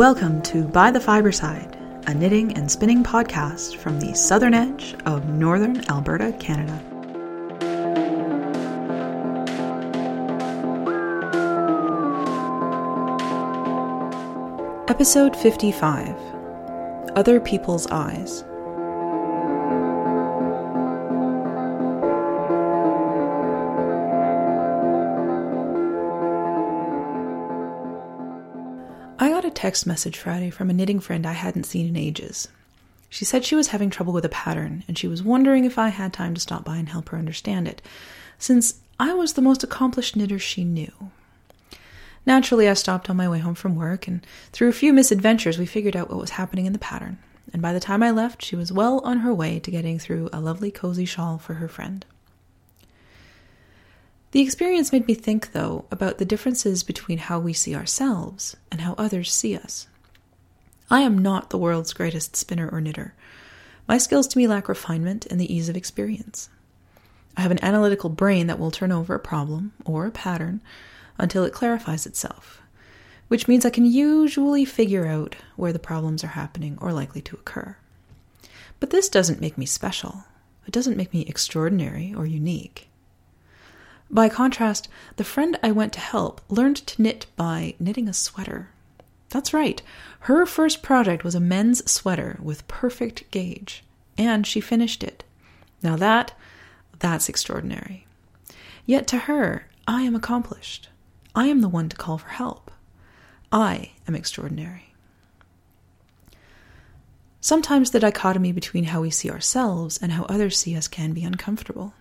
Welcome to By the Fiberside, a knitting and spinning podcast from the southern edge of northern Alberta, Canada. Episode 55 Other People's Eyes. Text message Friday from a knitting friend I hadn't seen in ages. She said she was having trouble with a pattern, and she was wondering if I had time to stop by and help her understand it, since I was the most accomplished knitter she knew. Naturally, I stopped on my way home from work, and through a few misadventures, we figured out what was happening in the pattern. And by the time I left, she was well on her way to getting through a lovely cozy shawl for her friend. The experience made me think, though, about the differences between how we see ourselves and how others see us. I am not the world's greatest spinner or knitter. My skills to me lack refinement and the ease of experience. I have an analytical brain that will turn over a problem or a pattern until it clarifies itself, which means I can usually figure out where the problems are happening or likely to occur. But this doesn't make me special. It doesn't make me extraordinary or unique. By contrast, the friend I went to help learned to knit by knitting a sweater. That's right, her first project was a men's sweater with perfect gauge, and she finished it. Now that, that's extraordinary. Yet to her, I am accomplished. I am the one to call for help. I am extraordinary. Sometimes the dichotomy between how we see ourselves and how others see us can be uncomfortable.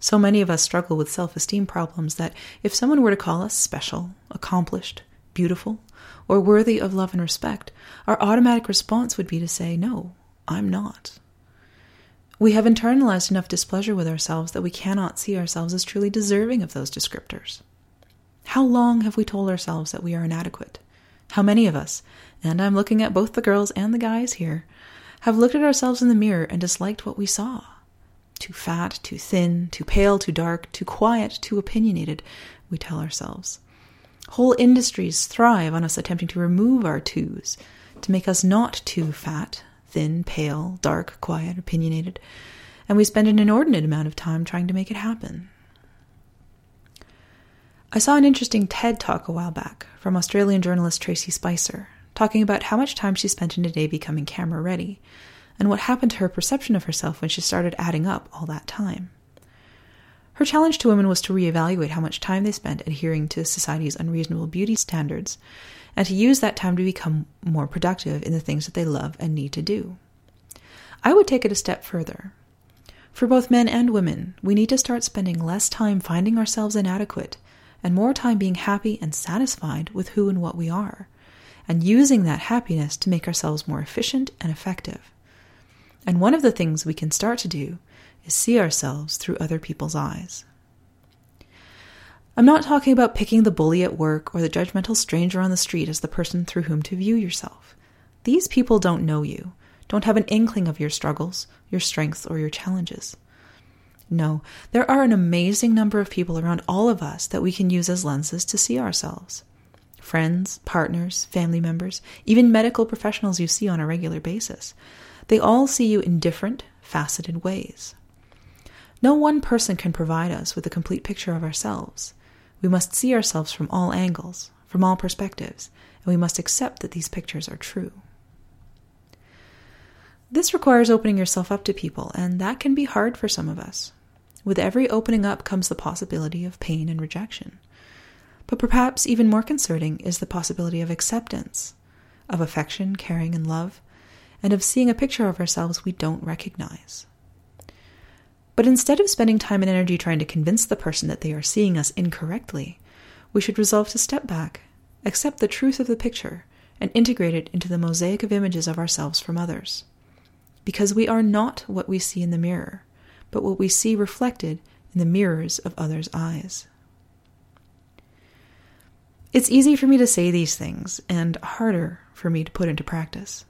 So many of us struggle with self esteem problems that if someone were to call us special, accomplished, beautiful, or worthy of love and respect, our automatic response would be to say, No, I'm not. We have internalized enough displeasure with ourselves that we cannot see ourselves as truly deserving of those descriptors. How long have we told ourselves that we are inadequate? How many of us, and I'm looking at both the girls and the guys here, have looked at ourselves in the mirror and disliked what we saw? Too fat, too thin, too pale, too dark, too quiet, too opinionated, we tell ourselves. Whole industries thrive on us attempting to remove our twos, to make us not too fat, thin, pale, dark, quiet, opinionated, and we spend an inordinate amount of time trying to make it happen. I saw an interesting TED talk a while back from Australian journalist Tracey Spicer, talking about how much time she spent in a day becoming camera ready and what happened to her perception of herself when she started adding up all that time. Her challenge to women was to reevaluate how much time they spent adhering to society's unreasonable beauty standards and to use that time to become more productive in the things that they love and need to do. I would take it a step further. For both men and women, we need to start spending less time finding ourselves inadequate and more time being happy and satisfied with who and what we are, and using that happiness to make ourselves more efficient and effective. And one of the things we can start to do is see ourselves through other people's eyes. I'm not talking about picking the bully at work or the judgmental stranger on the street as the person through whom to view yourself. These people don't know you, don't have an inkling of your struggles, your strengths, or your challenges. No, there are an amazing number of people around all of us that we can use as lenses to see ourselves. Friends, partners, family members, even medical professionals you see on a regular basis. They all see you in different, faceted ways. No one person can provide us with a complete picture of ourselves. We must see ourselves from all angles, from all perspectives, and we must accept that these pictures are true. This requires opening yourself up to people, and that can be hard for some of us. With every opening up comes the possibility of pain and rejection. But perhaps even more concerning is the possibility of acceptance, of affection, caring, and love, and of seeing a picture of ourselves we don't recognize. But instead of spending time and energy trying to convince the person that they are seeing us incorrectly, we should resolve to step back, accept the truth of the picture, and integrate it into the mosaic of images of ourselves from others. Because we are not what we see in the mirror, but what we see reflected in the mirrors of others' eyes. It's easy for me to say these things, and harder for me to put into practice.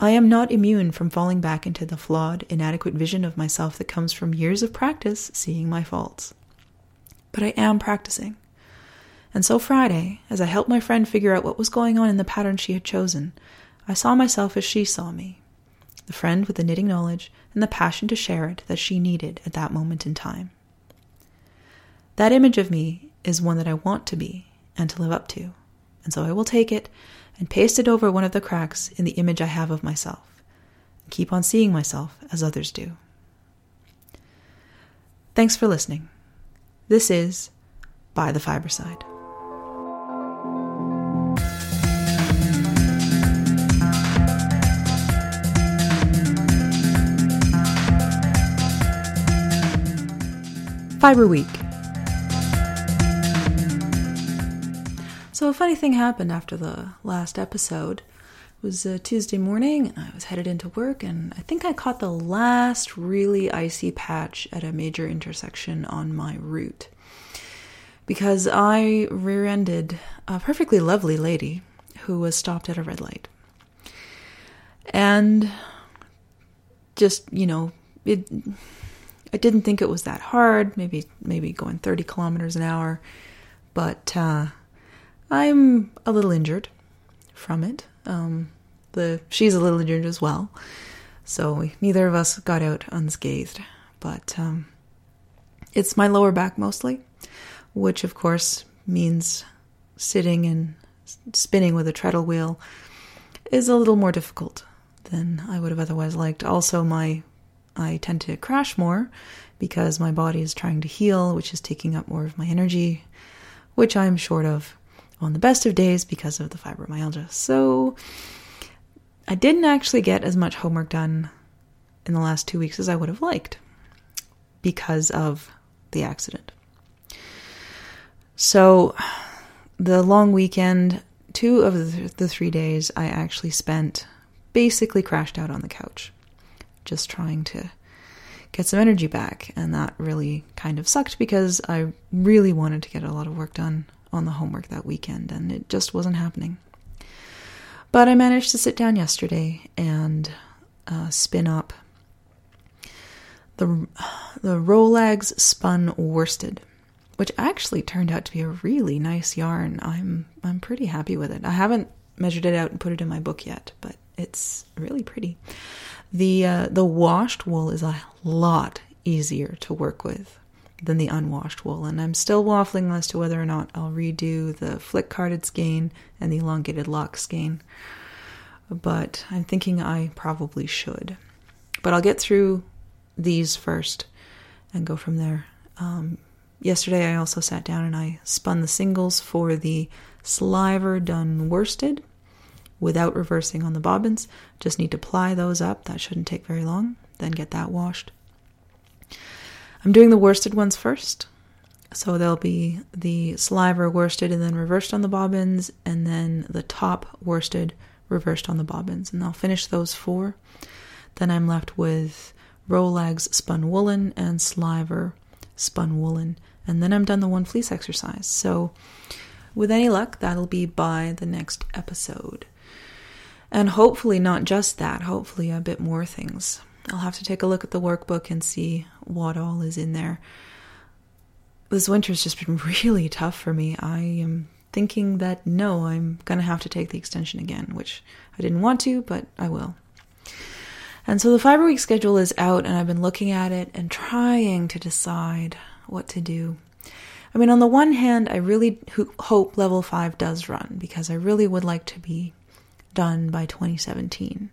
I am not immune from falling back into the flawed, inadequate vision of myself that comes from years of practice seeing my faults. But I am practicing. And so Friday, as I helped my friend figure out what was going on in the pattern she had chosen, I saw myself as she saw me the friend with the knitting knowledge and the passion to share it that she needed at that moment in time. That image of me is one that I want to be and to live up to, and so I will take it and paste it over one of the cracks in the image I have of myself, and keep on seeing myself as others do. Thanks for listening. This is By the Fiberside. Fiber Week. So, a funny thing happened after the last episode. It was a Tuesday morning, and I was headed into work, and I think I caught the last really icy patch at a major intersection on my route. Because I rear ended a perfectly lovely lady who was stopped at a red light. And just, you know, it I didn't think it was that hard, maybe maybe going 30 kilometers an hour, but uh, I'm a little injured from it. Um, the she's a little injured as well, so we, neither of us got out unscathed. But um, it's my lower back mostly, which of course means sitting and spinning with a treadle wheel is a little more difficult than I would have otherwise liked. Also, my I tend to crash more because my body is trying to heal, which is taking up more of my energy, which I'm short of on the best of days because of the fibromyalgia. So I didn't actually get as much homework done in the last two weeks as I would have liked because of the accident. So the long weekend, two of the three days, I actually spent basically crashed out on the couch just trying to get some energy back. And that really kind of sucked because I really wanted to get a lot of work done on the homework that weekend and it just wasn't happening. But I managed to sit down yesterday and uh, spin up the the Rolags spun worsted, which actually turned out to be a really nice yarn. I'm I'm pretty happy with it. I haven't measured it out and put it in my book yet, but it's really pretty. The uh, the washed wool is a lot easier to work with than the unwashed wool, and I'm still waffling as to whether or not I'll redo the flick carded skein and the elongated lock skein. But I'm thinking I probably should. But I'll get through these first and go from there. Um, yesterday I also sat down and I spun the singles for the Sliver done worsted without reversing on the bobbins. Just need to ply those up. That shouldn't take very long. Then get that washed. I'm doing the worsted ones first. So they'll be the sliver worsted and then reversed on the bobbins, and then the top worsted reversed on the bobbins. And I'll finish those four. Then I'm left with Rolags spun woolen and sliver spun woolen. And then I'm done the one fleece exercise. So with any luck, that'll be by the next episode. And hopefully, not just that, hopefully, a bit more things. I'll have to take a look at the workbook and see what all is in there. This winter's just been really tough for me. I am thinking that no, I'm going to have to take the extension again, which I didn't want to, but I will. And so the fiber week schedule is out, and I've been looking at it and trying to decide what to do. I mean, on the one hand, I really hope level 5 does run because I really would like to be done by 2017.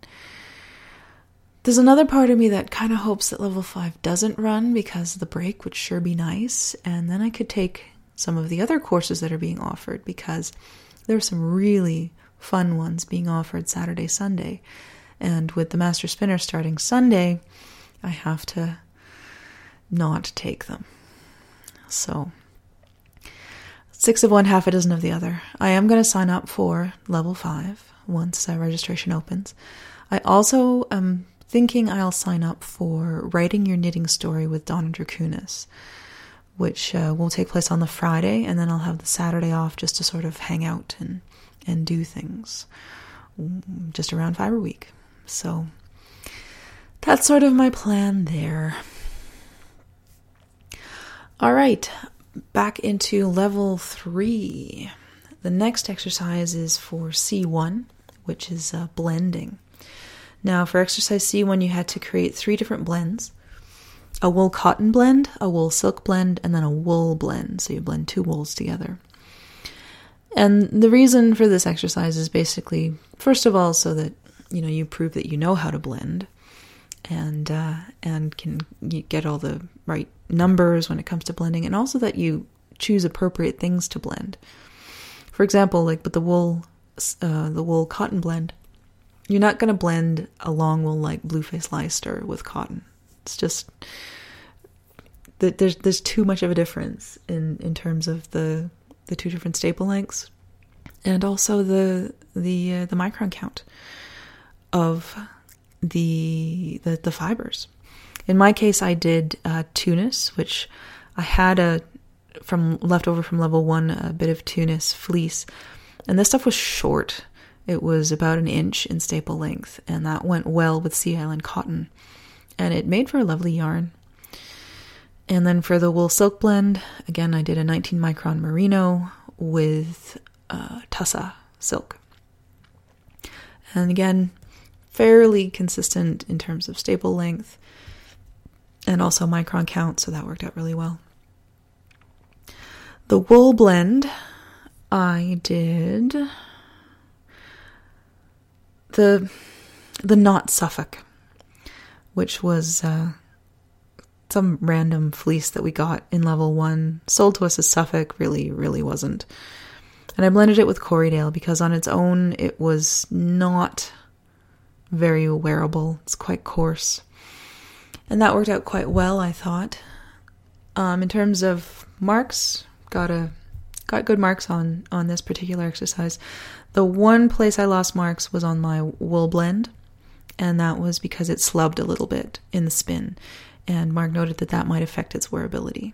There's another part of me that kind of hopes that level 5 doesn't run because the break would sure be nice, and then I could take some of the other courses that are being offered because there are some really fun ones being offered Saturday, Sunday. And with the Master Spinner starting Sunday, I have to not take them. So, six of one, half a dozen of the other. I am going to sign up for level 5 once uh, registration opens. I also am thinking I'll sign up for Writing Your Knitting Story with Donna Druchunas, which uh, will take place on the Friday, and then I'll have the Saturday off just to sort of hang out and, and do things mm, just around Fiber Week. So that's sort of my plan there. All right, back into level three. The next exercise is for C1, which is uh, blending. Now, for exercise C1, you had to create three different blends a wool cotton blend, a wool silk blend, and then a wool blend. So you blend two wools together. And the reason for this exercise is basically, first of all, so that you know you prove that you know how to blend, and uh, and can get all the right numbers when it comes to blending, and also that you choose appropriate things to blend. For example, like with the wool, uh, the wool cotton blend, you're not going to blend a long wool like Blueface Leicester with cotton. It's just that there's there's too much of a difference in in terms of the the two different staple lengths, and also the the uh, the micron count of the the, the fibers. In my case, I did uh, Tunis, which I had a from leftover from level one a bit of Tunis fleece, and this stuff was short. It was about an inch in staple length, and that went well with Sea Island cotton, and it made for a lovely yarn. And then for the wool silk blend, again, I did a 19 micron merino with uh, Tussa silk. And again, fairly consistent in terms of staple length and also micron count, so that worked out really well. The wool blend, I did the the knot Suffolk, which was uh, some random fleece that we got in level one, sold to us as Suffolk, really, really wasn't. And I blended it with Corriedale because on its own it was not very wearable. It's quite coarse. And that worked out quite well, I thought. Um, in terms of marks, got a got good marks on on this particular exercise. The one place I lost marks was on my wool blend, and that was because it slubbed a little bit in the spin. And Mark noted that that might affect its wearability.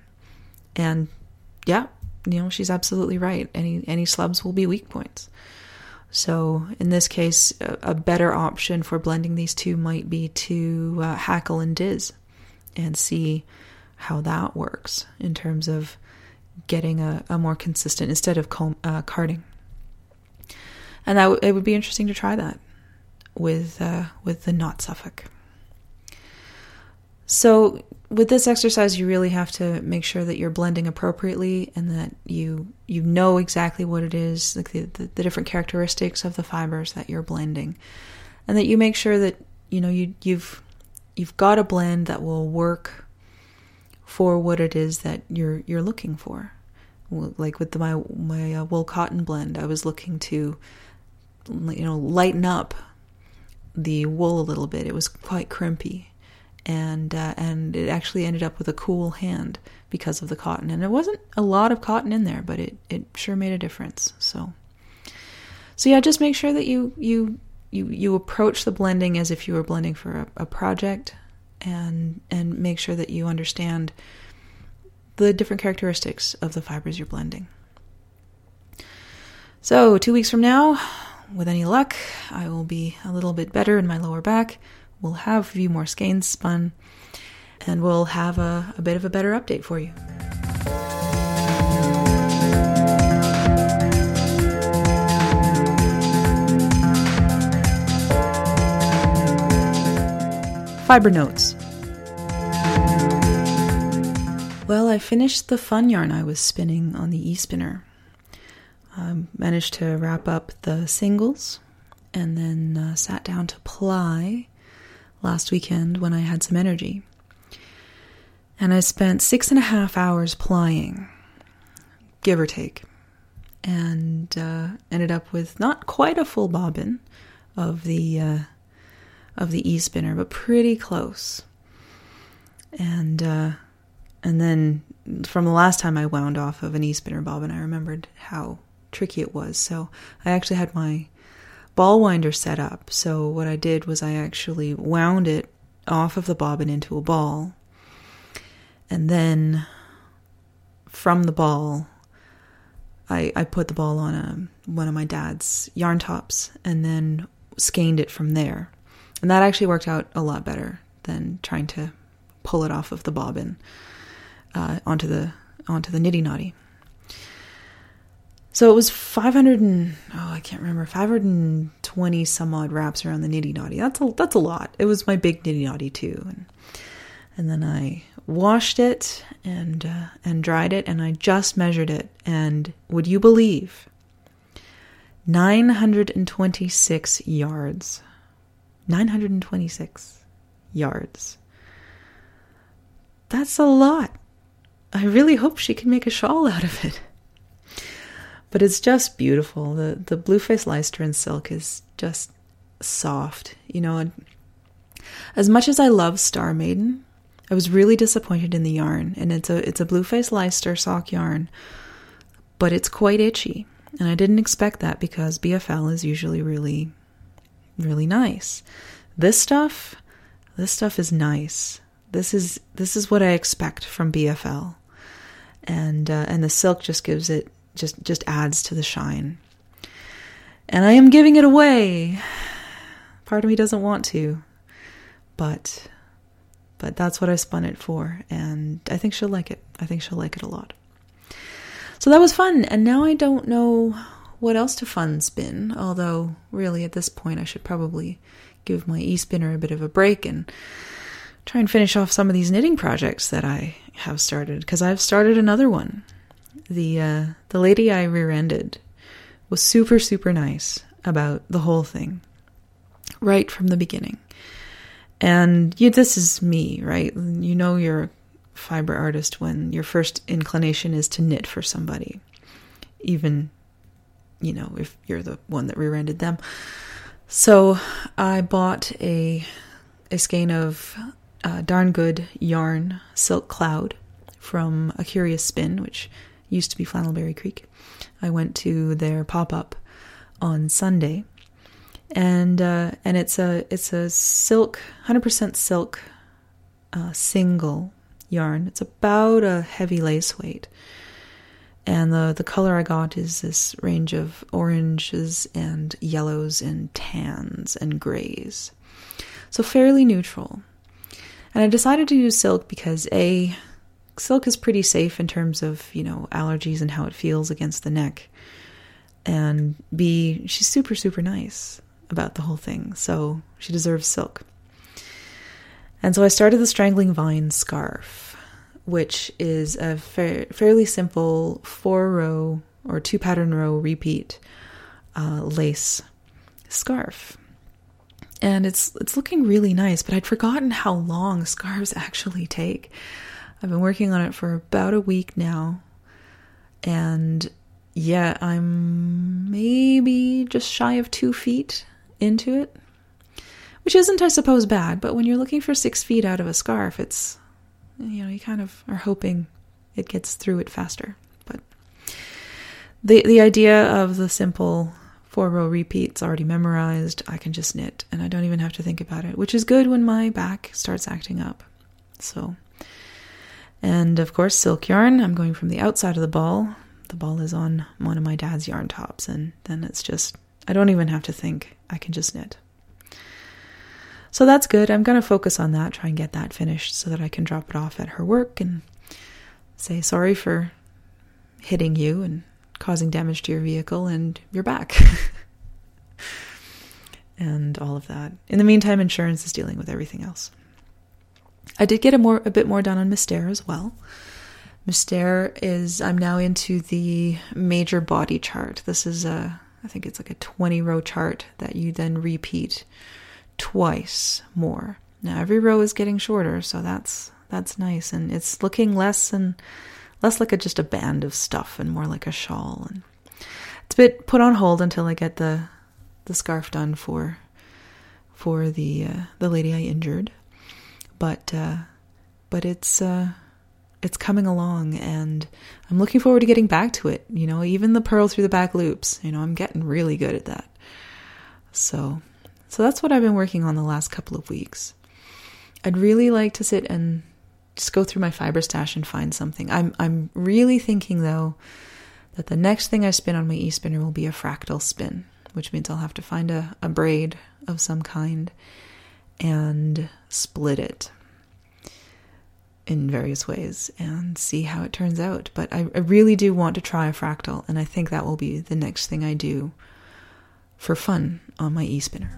And yeah, you know, she's absolutely right. Any any slubs will be weak points. So in this case, a, a better option for blending these two might be to uh, hackle and diz, and see how that works in terms of getting a, a more consistent instead of comb, uh, carding. And that w- it would be interesting to try that with uh, with the not Suffolk. So with this exercise, you really have to make sure that you're blending appropriately and that you you know exactly what it is, like the, the, the different characteristics of the fibers that you're blending, and that you make sure that you know you you've you've got a blend that will work for what it is that you're you're looking for. Like with the, my my uh, wool cotton blend, I was looking to you know lighten up the wool a little bit. It was quite crimpy and uh, and it actually ended up with a cool hand because of the cotton. And there wasn't a lot of cotton in there, but it it sure made a difference. So so yeah, just make sure that you you you you approach the blending as if you were blending for a, a project, and and make sure that you understand the different characteristics of the fibers you're blending. So, two weeks from now, with any luck, I will be a little bit better in my lower back we'll have a few more skeins spun and we'll have a, a bit of a better update for you. Fiber notes. Well, I finished the fun yarn I was spinning on the e spinner. I managed to wrap up the singles and then uh, sat down to ply last weekend when I had some energy. And I spent six and a half hours plying, give or take, and uh, ended up with not quite a full bobbin of the uh, of the e spinner, but pretty close. And uh, and then from the last time I wound off of an e spinner bobbin, I remembered how tricky it was. So I actually had my ball winder set up. So what I did was I actually wound it off of the bobbin into a ball. And then from the ball, I, I put the ball on a, one of my dad's yarn tops and then skeined it from there. And that actually worked out a lot better than trying to pull it off of the bobbin uh, onto the onto the niddy noddy. So it was 500 and oh I can't remember 520 some odd wraps around the niddy noddy. That's a that's a lot. It was my big niddy noddy too, and and then I washed it and uh, and dried it, and I just measured it, and would you believe? 926 yards. 926 yards. That's a lot. I really hope she can make a shawl out of it. But it's just beautiful. The the Blueface Leicester in silk is just soft, you know. And as much as I love Star Maiden, I was really disappointed in the yarn. And it's a it's a Blueface Leicester sock yarn, but it's quite itchy. And I didn't expect that because BFL is usually really really nice. This stuff, this stuff is nice. This is this is what I expect from BFL. And uh, and the silk just gives it just just adds to the shine. And I am giving it away. Part of me doesn't want to, but but that's what I spun it for and I think she'll like it. I think she'll like it a lot. So that was fun and now I don't know what else to fun spin, although really at this point I should probably give my e-spinner a bit of a break and try and finish off some of these knitting projects that I have started because I've started another one the uh, the lady I rear-ended was super super nice about the whole thing right from the beginning. And you, this is me, right? You know you're a fiber artist when your first inclination is to knit for somebody, even you know if you're the one that rear-ended them. So I bought a a skein of uh, darn good yarn silk cloud from a curious spin, which used to be Flannelberry Creek. I went to their pop up on Sunday, and uh, and it's a it's a silk, hundred percent silk, uh, single yarn. It's about a heavy lace weight, and the the color I got is this range of oranges and yellows and tans and grays, so fairly neutral. And I decided to use silk because a silk is pretty safe in terms of, you know, allergies and how it feels against the neck. And B, she's super, super nice about the whole thing. So she deserves silk. And so I started the Strangling Vine scarf, which is a fa- fairly simple four row or two pattern row repeat uh, lace scarf. And it's it's looking really nice, but I'd forgotten how long scarves actually take. I've been working on it for about a week now. And yeah, I'm maybe just shy of two feet into it, which isn't, I suppose, bad. But when you're looking for six feet out of a scarf, it's, you know, you kind of are hoping it gets through it faster. But the the idea of the simple four row repeats already memorized, I can just knit and I don't even have to think about it, which is good when my back starts acting up. So and of course, silk yarn. I'm going from the outside of the ball. The ball is on one of my dad's yarn tops, and then it's just, I don't even have to think. I can just knit. So that's good. I'm going to focus on that, try and get that finished so that I can drop it off at her work and say sorry for hitting you and causing damage to your vehicle and your back. and all of that. In the meantime, insurance is dealing with everything else. I did get a more a bit more done on Mystère as well. Mystère is I'm now into the major body chart. This is a I think it's like a 20 row chart that you then repeat twice more. Now every row is getting shorter, so that's that's nice and it's looking less and less like a just a band of stuff and more like a shawl and it's a bit put on hold until I get the the scarf done for for the uh, the lady I injured but uh, but it's uh, it's coming along, and I'm looking forward to getting back to it. You know, even the purl through the back loops. You know, I'm getting really good at that. So so that's what I've been working on the last couple of weeks. I'd really like to sit and just go through my fiber stash and find something. I'm I'm really thinking though that the next thing I spin on my e-spinner will be a fractal spin, which means I'll have to find a, a braid of some kind and split it. in various ways and see how it turns out. But I, I really do want to try a fractal, and I think that will be the next thing I do for fun on my e spinner.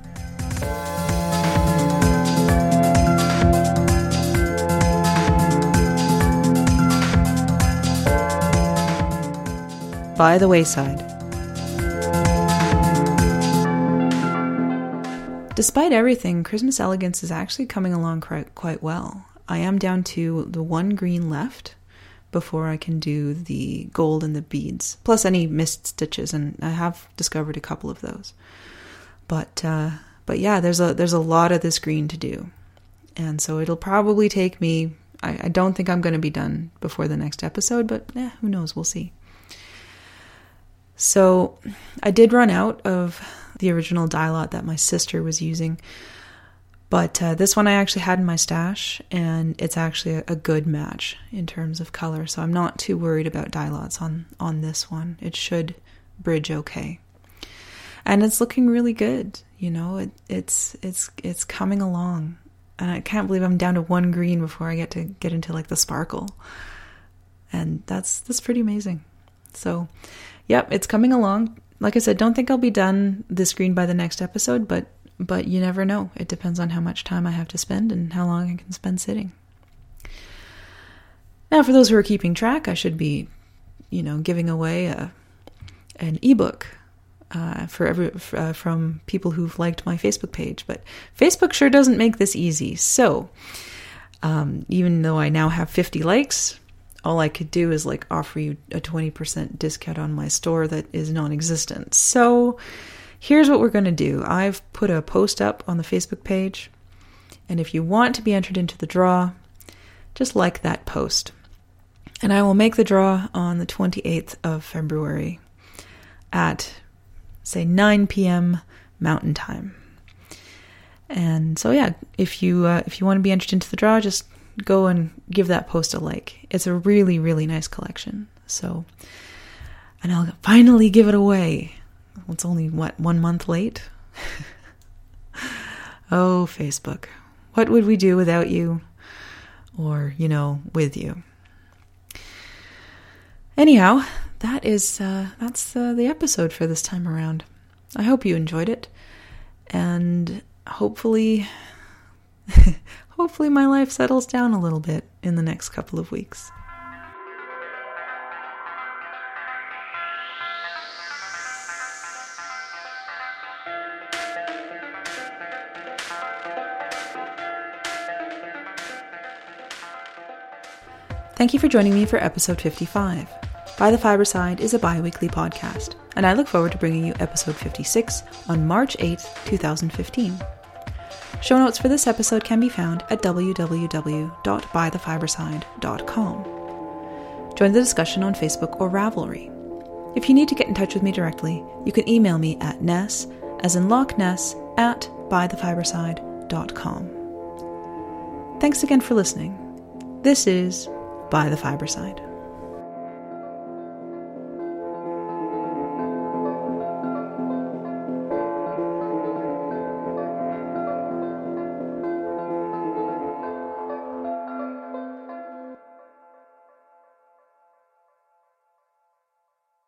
By the wayside. Despite everything, Christmas Elegance is actually coming along quite, well. I am down to the one green left before I can do the gold and the beads, plus any missed stitches, and I have discovered a couple of those. But uh, but yeah, there's a there's a lot of this green to do, and so it'll probably take me. I, I don't think I'm going to be done before the next episode, but eh, who knows? We'll see. So I did run out of the original dye that my sister was using. But uh, this one I actually had in my stash, and it's actually a, good match in terms of color. So I'm not too worried about dye on on this one. It should bridge okay, and it's looking really good. You know, it, it's it's it's coming along, and I can't believe I'm down to one green before I get to get into like the sparkle, and that's that's pretty amazing. So, yep, it's coming along like I said, don't think I'll be done this green by the next episode, but but you never know. It depends on how much time I have to spend and how long I can spend sitting. Now, for those who are keeping track, I should be, you know, giving away a an ebook uh, for every uh, from people who've liked my Facebook page. But Facebook sure doesn't make this easy. So, um, even though I now have 50 likes, all I could do is like offer you a 20% discount on my store that is non existent. So here's what we're going to do I've put a post up on the Facebook page, and if you want to be entered into the draw, just like that post. And I will make the draw on the 28th of February at, say, 9 p.m. Mountain Time. And so, yeah, if you uh, if you want to be entered into the draw, just go and give that post a like. It's a really, really nice collection. So, and I'll finally give it away. It's only, what, one month late? oh, Facebook. What would we do without you? Or, you know, with you? Anyhow, that is uh, that's uh, the episode for this time around. I hope you enjoyed it, and hopefully, hopefully my life settles down a little bit in the next couple of weeks. Thank you for joining me for episode 55. By the Fiberside is a bi weekly podcast, and I look forward to bringing you episode 56 on March 8th, 2015. Show notes for this episode can be found at www.bythefiberside.com. Join the discussion on Facebook or Ravelry. If you need to get in touch with me directly, you can email me at ness, as in Loch Ness, at bythefiberside.com. Thanks again for listening. This is By the Fiberside.